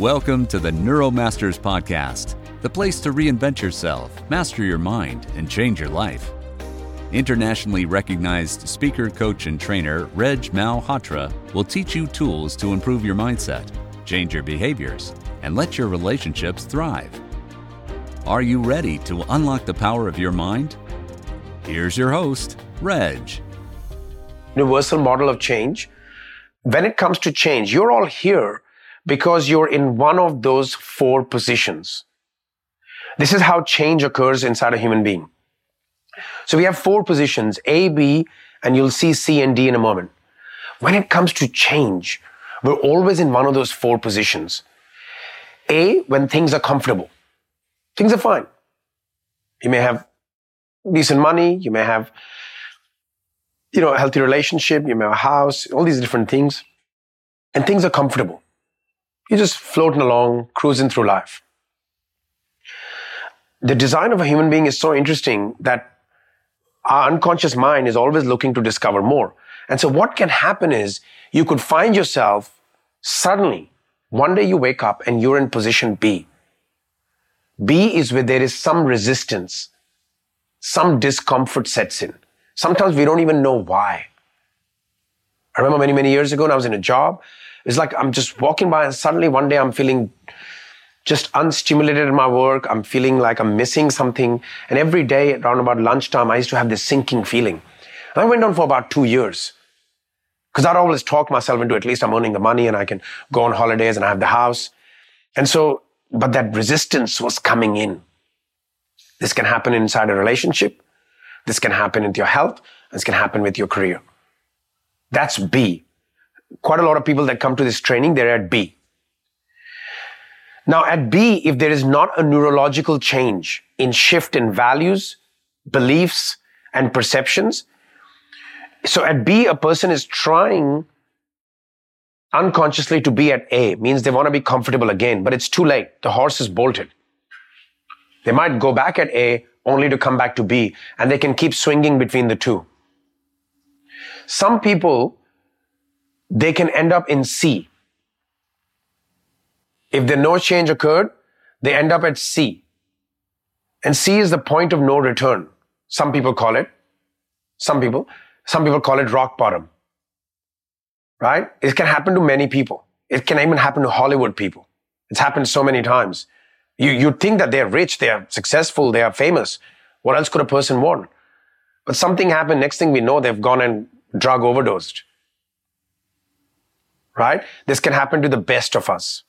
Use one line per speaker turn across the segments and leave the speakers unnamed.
Welcome to the Neuromasters Podcast, the place to reinvent yourself, master your mind, and change your life. Internationally recognized speaker, coach, and trainer Reg Malhotra will teach you tools to improve your mindset, change your behaviors, and let your relationships thrive. Are you ready to unlock the power of your mind? Here's your host, Reg.
Universal model of change. When it comes to change, you're all here because you're in one of those four positions. This is how change occurs inside a human being. So we have four positions, A, B, and you'll see C and D in a moment. When it comes to change, we're always in one of those four positions. A, when things are comfortable. Things are fine. You may have decent money, you may have, you know, a healthy relationship, you may have a house, all these different things. And things are comfortable. You're just floating along, cruising through life. The design of a human being is so interesting that our unconscious mind is always looking to discover more. And so what can happen is you could find yourself suddenly, one day you wake up and you're in position B. B is where there is some resistance, some discomfort sets in. Sometimes we don't even know why. I remember many, many years ago when I was in a job it's like I'm just walking by and suddenly one day I'm feeling just unstimulated in my work. I'm feeling like I'm missing something. And every day around about lunchtime, I used to have this sinking feeling. And I went on for about two years. Because I'd always talk myself into at least I'm earning the money and I can go on holidays and I have the house. And so, but that resistance was coming in. This can happen inside a relationship. This can happen with your health. This can happen with your career. That's B quite a lot of people that come to this training, they're at B. Now, at B, if there is not a neurological change in shift in values, beliefs, and perceptions, so at B, a person is trying unconsciously to be at A, means they want to be comfortable again, but it's too late. The horse is bolted. They might go back at A only to come back to B, and they can keep swinging between the two. Some people they can end up in C. If the no change occurred, they end up at C. And C is the point of no return. Some people call it. Some people. Some people call it rock bottom. Right? It can happen to many people. It can even happen to Hollywood people. It's happened so many times. You, you think that they're rich, they are successful, they are famous. What else could a person want? But something happened. Next thing we know, they've gone and drug overdosed right? This can happen to the best of us.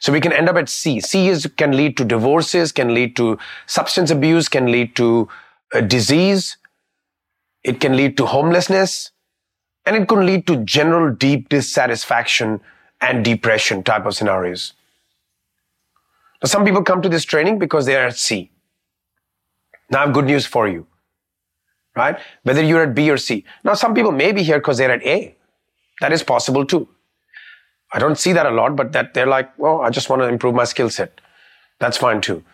So we can end up at C. C is, can lead to divorces, can lead to substance abuse, can lead to uh, disease. It can lead to homelessness and it can lead to general deep dissatisfaction and depression type of scenarios. Now, some people come to this training because they are at C. Now I have good news for you, right? Whether you're at B or C. Now, some people may be here because they're at A. That is possible too. I don't see that a lot, but that they're like, well, I just want to improve my skill set. That's fine too.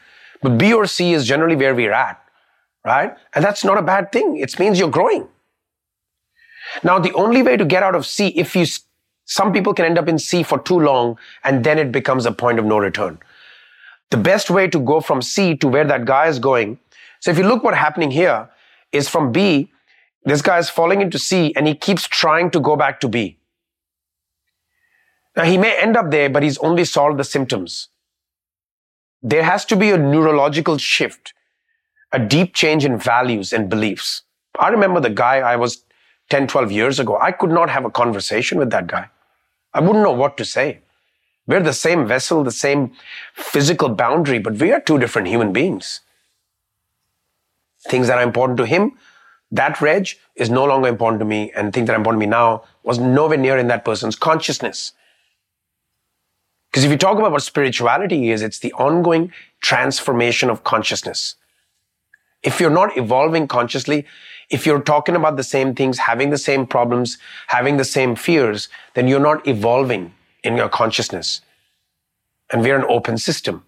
But B or C is generally where we're at, right? And that's not a bad thing. It means you're growing. Now, the only way to get out of C, if you, some people can end up in C for too long and then it becomes a point of no return. The best way to go from C to where that guy is going. So if you look what's happening here is from B, this guy is falling into C and he keeps trying to go back to B. Now he may end up there, but he's only solved the symptoms. There has to be a neurological shift, a deep change in values and beliefs. I remember the guy I was 10, 12 years ago. I could not have a conversation with that guy. I wouldn't know what to say. We're the same vessel, the same physical boundary, but we are two different human beings. Things that are important to him that reg is no longer important to me and things that are important to me now was nowhere near in that person's consciousness. Because if you talk about what spirituality is, it's the ongoing transformation of consciousness. If you're not evolving consciously, if you're talking about the same things, having the same problems, having the same fears, then you're not evolving in your consciousness. And we're an open system.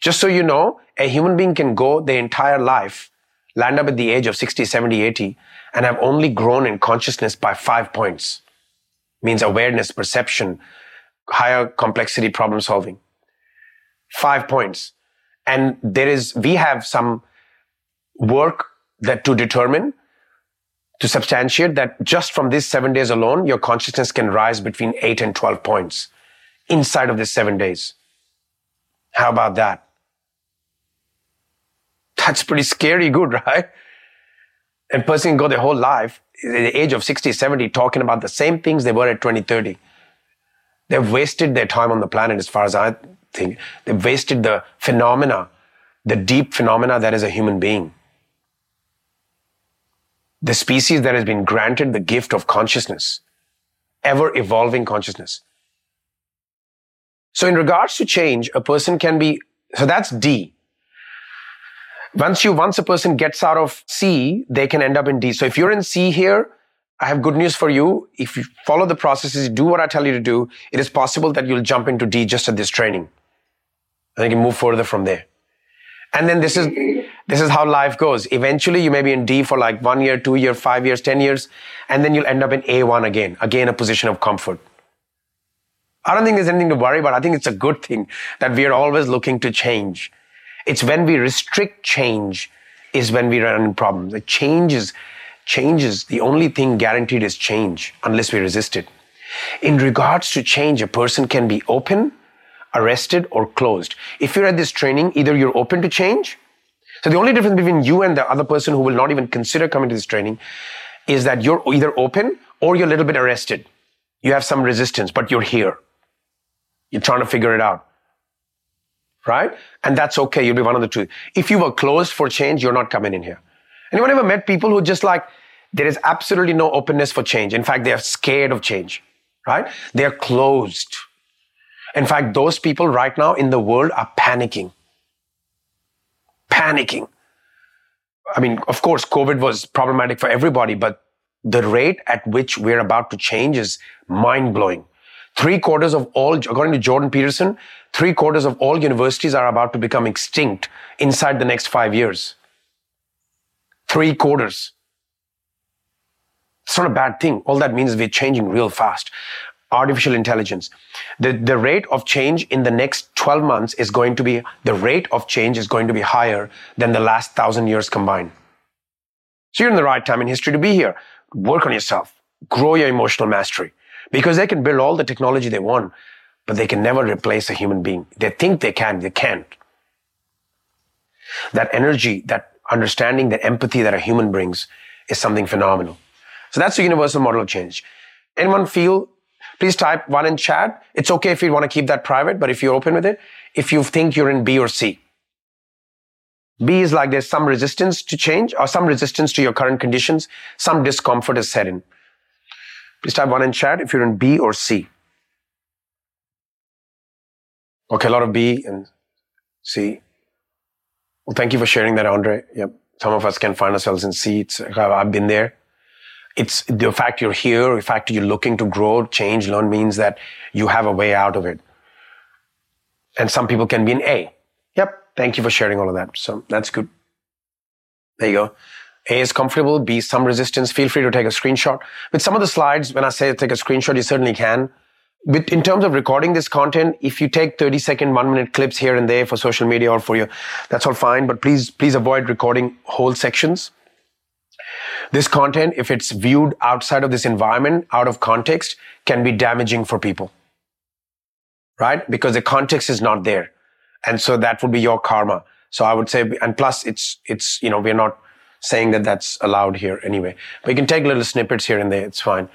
Just so you know, a human being can go their entire life land up at the age of 60, 70, 80, and have only grown in consciousness by five points. Means awareness, perception, higher complexity problem solving. Five points. And there is, we have some work that to determine, to substantiate that just from these seven days alone, your consciousness can rise between eight and 12 points inside of these seven days. How about that? That's pretty scary good, right? And person can go their whole life, at the age of 60, 70, talking about the same things they were at 20, 30. They've wasted their time on the planet as far as I think. They've wasted the phenomena, the deep phenomena that is a human being. The species that has been granted the gift of consciousness, ever evolving consciousness. So in regards to change, a person can be, so that's D. Once you, once a person gets out of C, they can end up in D. So if you're in C here, I have good news for you. If you follow the processes, do what I tell you to do, it is possible that you'll jump into D just at this training. And you can move further from there. And then this is, this is how life goes. Eventually you may be in D for like one year, two year, five years, 10 years, and then you'll end up in A1 again, again a position of comfort. I don't think there's anything to worry about. I think it's a good thing that we are always looking to change. It's when we restrict change is when we run into problems. The change is, changes, the only thing guaranteed is change unless we resist it. In regards to change, a person can be open, arrested, or closed. If you're at this training, either you're open to change. So the only difference between you and the other person who will not even consider coming to this training is that you're either open or you're a little bit arrested. You have some resistance, but you're here. You're trying to figure it out right? And that's okay. You'll be one of the two. If you were closed for change, you're not coming in here. Anyone ever met people who just like, there is absolutely no openness for change. In fact, they are scared of change, right? They are closed. In fact, those people right now in the world are panicking. Panicking. I mean, of course, COVID was problematic for everybody, but the rate at which we're about to change is mind blowing. Three quarters of all, according to Jordan Peterson, three quarters of all universities are about to become extinct inside the next five years. Three quarters. It's not a bad thing. All that means is we're changing real fast. Artificial intelligence. The, the rate of change in the next 12 months is going to be, the rate of change is going to be higher than the last thousand years combined. So you're in the right time in history to be here. Work on yourself. Grow your emotional mastery because they can build all the technology they want, but they can never replace a human being. They think they can, they can't. That energy, that understanding, that empathy that a human brings is something phenomenal. So that's the universal model of change. Anyone feel? Please type one in chat. It's okay if you want to keep that private, but if you're open with it, if you think you're in B or C. B is like there's some resistance to change or some resistance to your current conditions, some discomfort is set in. Please type one in chat if you're in B or C. Okay, a lot of B and C. Well, thank you for sharing that, Andre. Yep. Some of us can find ourselves in C. It's, I've been there. It's the fact you're here, the fact you're looking to grow, change, learn means that you have a way out of it. And some people can be in A. Yep. Thank you for sharing all of that. So that's good. There you go. A is comfortable, B some resistance. Feel free to take a screenshot. With some of the slides, when I say take a screenshot, you certainly can. But in terms of recording this content, if you take 30 second, one minute clips here and there for social media or for you, that's all fine. But please, please avoid recording whole sections. This content, if it's viewed outside of this environment, out of context, can be damaging for people. Right? Because the context is not there. And so that would be your karma. So I would say, and plus it's, it's, you know, we're not, saying that that's allowed here anyway. But you can take little snippets here and there. It's fine.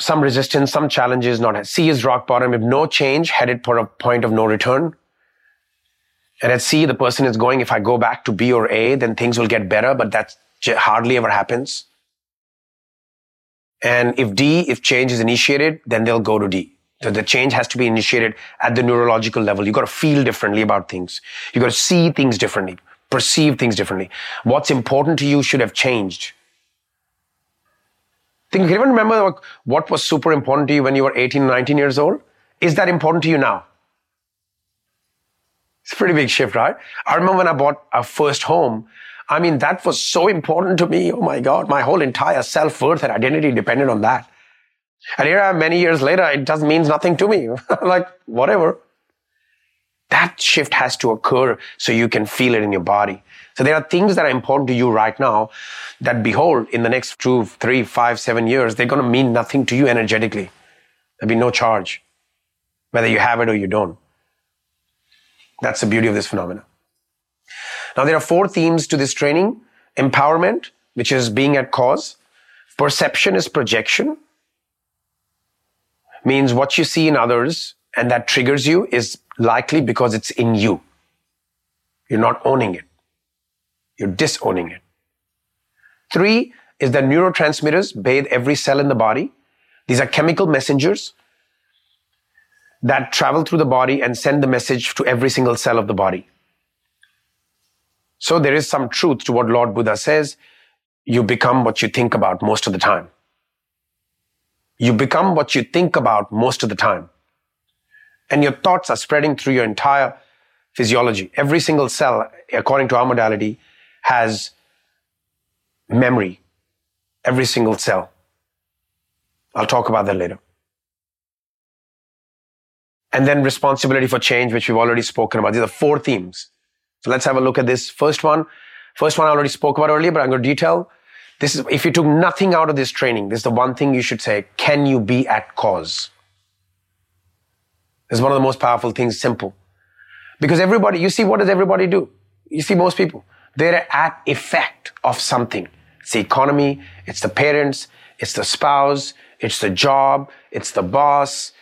Some resistance, some challenges, not C is rock bottom. If no change, headed for a point of no return. And at C, the person is going, if I go back to B or A, then things will get better, but that hardly ever happens. And if D, if change is initiated, then they'll go to D. So the change has to be initiated at the neurological level. You've got to feel differently about things. You've got to see things differently perceive things differently. What's important to you should have changed. Think, you can even remember what was super important to you when you were 18, 19 years old? Is that important to you now? It's a pretty big shift, right? I remember when I bought our first home. I mean, that was so important to me. Oh my God, my whole entire self worth and identity depended on that. And here I am many years later, it just means nothing to me. like, whatever. That shift has to occur so you can feel it in your body. So there are things that are important to you right now that behold, in the next two, three, five, seven years, they're going to mean nothing to you energetically. There'll be no charge, whether you have it or you don't. That's the beauty of this phenomenon. Now, there are four themes to this training empowerment, which is being at cause, perception is projection, means what you see in others and that triggers you is likely because it's in you. You're not owning it. You're disowning it. Three is that neurotransmitters bathe every cell in the body. These are chemical messengers that travel through the body and send the message to every single cell of the body. So there is some truth to what Lord Buddha says. You become what you think about most of the time. You become what you think about most of the time. And your thoughts are spreading through your entire physiology. Every single cell, according to our modality, has memory. Every single cell. I'll talk about that later. And then responsibility for change, which we've already spoken about. These are four themes. So let's have a look at this first one. First one I already spoke about earlier, but I'm going to detail. This is, if you took nothing out of this training, this is the one thing you should say. Can you be at cause? Is one of the most powerful things, simple. Because everybody, you see, what does everybody do? You see most people. They're at effect of something. It's the economy, it's the parents, it's the spouse, it's the job, it's the boss.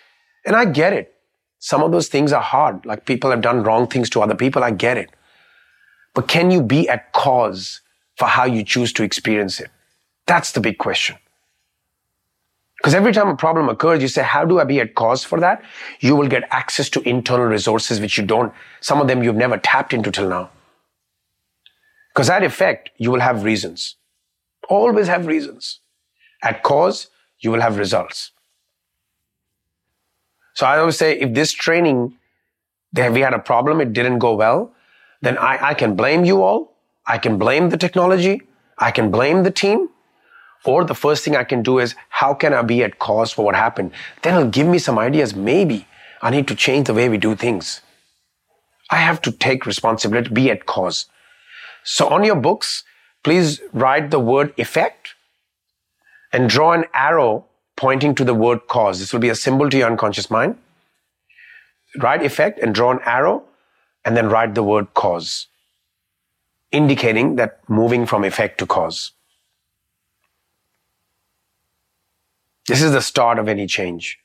And I get it. Some of those things are hard. Like people have done wrong things to other people. I get it. But can you be at cause for how you choose to experience it? That's the big question. Because every time a problem occurs, you say, how do I be at cause for that? You will get access to internal resources which you don't, some of them you've never tapped into till now. Because that effect, you will have reasons. Always have reasons. At cause, you will have results. So I always say, if this training, we had a problem, it didn't go well, then I, I can blame you all. I can blame the technology. I can blame the team. Or the first thing I can do is, how can I be at cause for what happened? Then it'll give me some ideas. Maybe I need to change the way we do things. I have to take responsibility, be at cause. So on your books, please write the word effect and draw an arrow pointing to the word cause. This will be a symbol to your unconscious mind. Write effect and draw an arrow and then write the word cause, indicating that moving from effect to cause. This is the start of any change.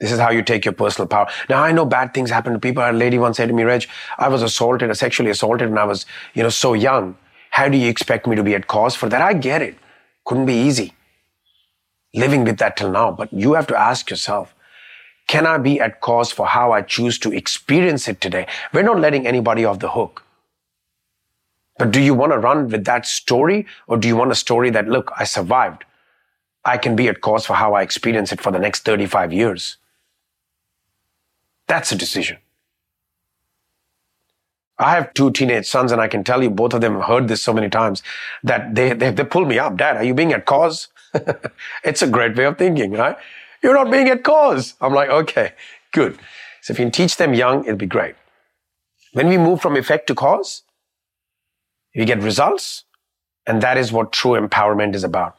This is how you take your personal power. Now I know bad things happen to people. A lady once said to me, Reg, I was assaulted, sexually assaulted when I was, you know, so young. How do you expect me to be at cause for that? I get it. Couldn't be easy living with that till now. But you have to ask yourself, can I be at cause for how I choose to experience it today? We're not letting anybody off the hook. But do you want to run with that story or do you want a story that, look, I survived. I can be at cause for how I experience it for the next 35 years. That's a decision. I have two teenage sons and I can tell you both of them have heard this so many times that they, they, they pull me up. Dad, are you being at cause? it's a great way of thinking, right? You're not being at cause. I'm like, okay, good. So if you can teach them young, it'll be great. When we move from effect to cause, we get results. And that is what true empowerment is about.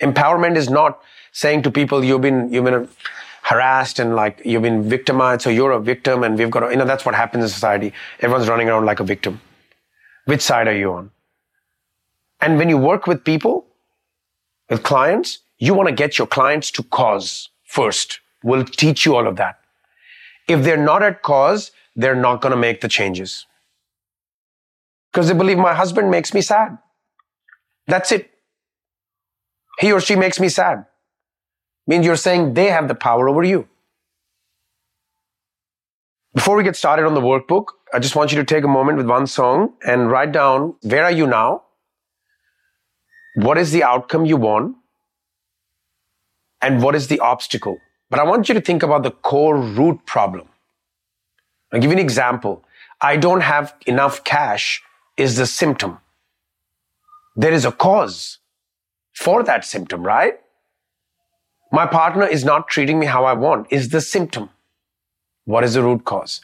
Empowerment is not saying to people, you've been, you've been harassed and like you've been victimized. So you're a victim and we've got to, you know, that's what happens in society. Everyone's running around like a victim. Which side are you on? And when you work with people, with clients, you want to get your clients to cause first. We'll teach you all of that. If they're not at cause, they're not going to make the changes. Because they believe my husband makes me sad. That's it. He or she makes me sad. Means you're saying they have the power over you. Before we get started on the workbook, I just want you to take a moment with one song and write down where are you now? what is the outcome you want and what is the obstacle. But I want you to think about the core root problem. I'll give you an example. I don't have enough cash is the symptom. There is a cause for that symptom, right? My partner is not treating me how I want is the symptom. What is the root cause?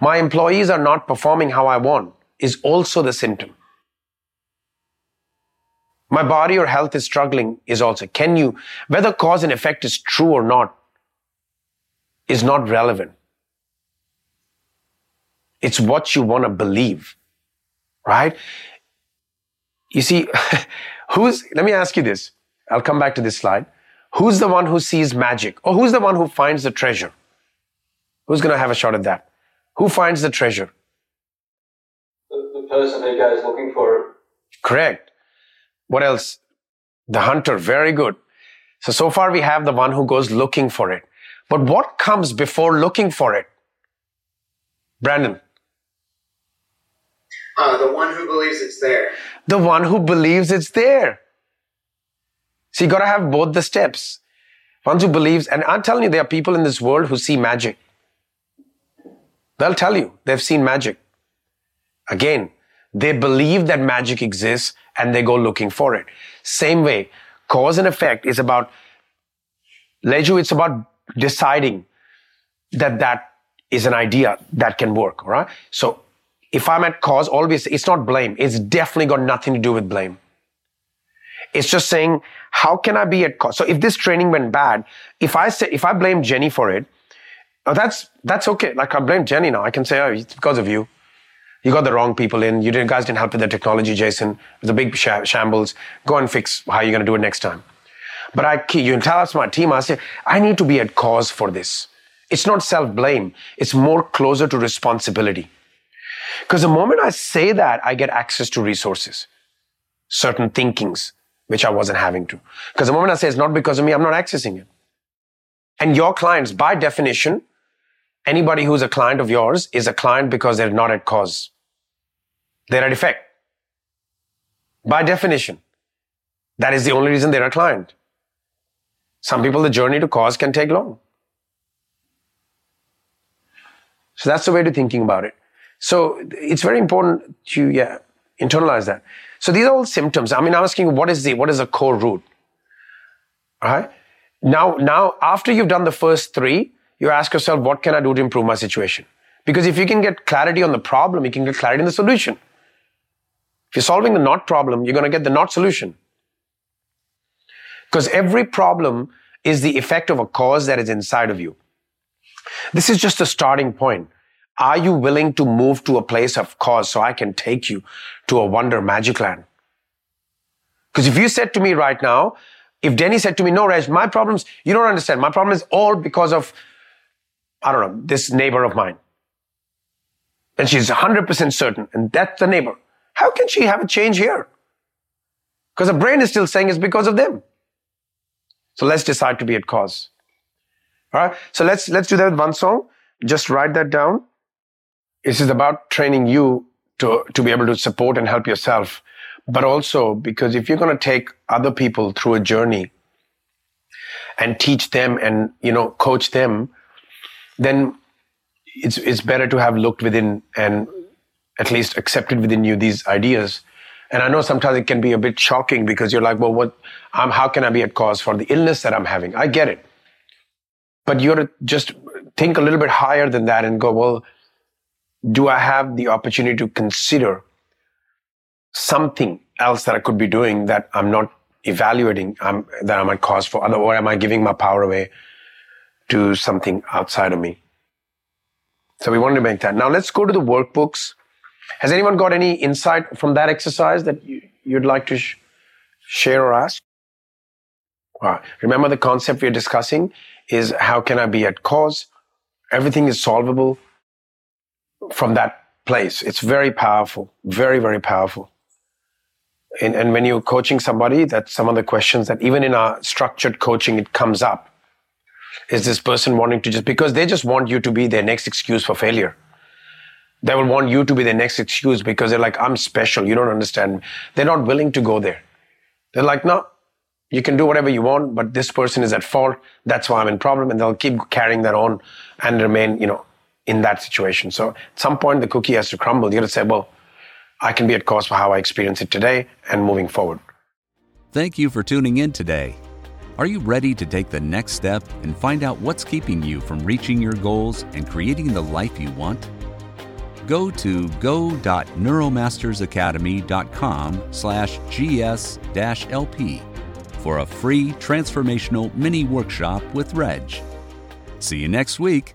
My employees are not performing how I want is also the symptom. My body or health is struggling is also. Can you, whether cause and effect is true or not, is not relevant. It's what you want to believe, right? You see, who's, let me ask you this. I'll come back to this slide. Who's the one who sees magic? Or who's the one who finds the treasure? Who's going to have a shot at that? Who finds the treasure?
The, the person who goes looking for it.
Correct. What else? The hunter. Very good. So, so far we have the one who goes looking for it. But what comes before looking for it? Brandon.
Uh, the one who believes it's there.
The one who believes it's there. So you got to have both the steps. One who believes, and I'm telling you, there are people in this world who see magic. They'll tell you they've seen magic. Again, they believe that magic exists and they go looking for it. Same way, cause and effect is about, Leju, it's about deciding that that is an idea that can work, all right? So if I'm at cause, always, it's not blame. It's definitely got nothing to do with blame. It's just saying, how can I be at cause? So if this training went bad, if I say, if I blame Jenny for it, oh, that's, that's okay. Like I blame Jenny now. I can say, oh, it's because of you. You got the wrong people in. You didn't, guys didn't help with the technology, Jason. It was a big shambles. Go and fix how you're going to do it next time. But I, you tell us my team, I say, I need to be at cause for this. It's not self-blame. It's more closer to responsibility. Because the moment I say that, I get access to resources, certain thinkings, which I wasn't having to. Because the moment I say it's not because of me, I'm not accessing it. And your clients, by definition, anybody who's a client of yours is a client because they're not at cause. They're at effect. By definition. That is the only reason they're a client. Some people, the journey to cause can take long. So that's the way to thinking about it. So it's very important to, yeah, internalize that. So these are all symptoms. I mean, I'm asking what is the, what is the core root? All right. Now, now, after you've done the first three, you ask yourself, what can I do to improve my situation? Because if you can get clarity on the problem, you can get clarity in the solution. If you're solving the not problem, you're going to get the not solution. Because every problem is the effect of a cause that is inside of you. This is just a starting point. Are you willing to move to a place of cause so I can take you to a wonder magic land? Because if you said to me right now, if Denny said to me, no, Raj, my problems, you don't understand. My problem is all because of, I don't know, this neighbor of mine. And she's 100% certain, and that's the neighbor. How can she have a change here? Because the brain is still saying it's because of them. So let's decide to be at cause. All right. So let's let's do that with one song. Just write that down. This is about training you to to be able to support and help yourself, but also because if you're going to take other people through a journey and teach them and you know coach them, then it's it's better to have looked within and at least accepted within you these ideas. And I know sometimes it can be a bit shocking because you're like, well, what, um, how can I be at cause for the illness that I'm having? I get it. But you got to just think a little bit higher than that and go, well, do I have the opportunity to consider something else that I could be doing that I'm not evaluating um, that I might cause for other, or am I giving my power away to something outside of me? So we wanted to make that. Now let's go to the workbooks has anyone got any insight from that exercise that you, would like to sh- share or ask? Remember the concept we're discussing is how can I be at cause? Everything is solvable from that place. It's very powerful, very, very powerful. And, and when you're coaching somebody, that's some of the questions that even in our structured coaching, it comes up. Is this person wanting to just, because they just want you to be their next excuse for failure. They will want you to be the next excuse because they're like, I'm special. You don't understand. They're not willing to go there. They're like, no, you can do whatever you want, but this person is at fault. That's why I'm in problem. And they'll keep carrying that on and remain, you know, in that situation. So at some point, the cookie has to crumble. You got to say, well, I can be at cause for how I experience it today and moving forward.
Thank you for tuning in today. Are you ready to take the next step and find out what's keeping you from reaching your goals and creating the life you want? Go to go.neuromastersacademy.com slash gs-lp for a free transformational mini workshop with Reg. See you next week.